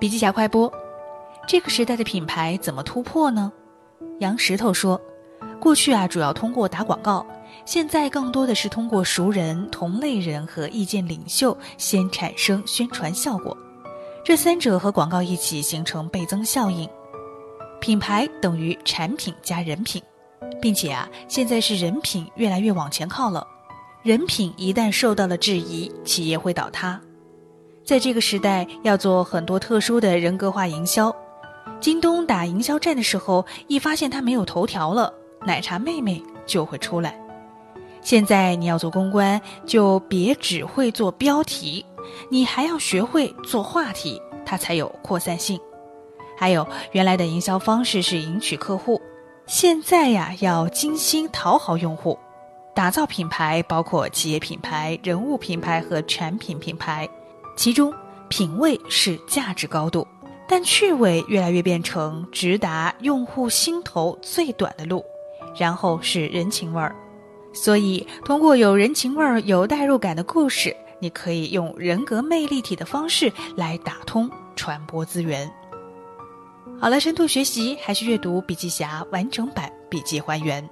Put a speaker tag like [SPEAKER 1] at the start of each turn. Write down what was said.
[SPEAKER 1] 笔记侠快播：这个时代的品牌怎么突破呢？杨石头说，过去啊主要通过打广告，现在更多的是通过熟人、同类人和意见领袖先产生宣传效果，这三者和广告一起形成倍增效应。品牌等于产品加人品，并且啊现在是人品越来越往前靠了，人品一旦受到了质疑，企业会倒塌。在这个时代，要做很多特殊的人格化营销。京东打营销战的时候，一发现它没有头条了，奶茶妹妹就会出来。现在你要做公关，就别只会做标题，你还要学会做话题，它才有扩散性。还有，原来的营销方式是赢取客户，现在呀要精心讨好用户。打造品牌包括企业品牌、人物品牌和产品品牌。其中，品味是价值高度，但趣味越来越变成直达用户心头最短的路，然后是人情味儿。所以，通过有人情味儿、有代入感的故事，你可以用人格魅力体的方式来打通传播资源。好了，深度学习还是阅读笔记侠完整版笔记还原。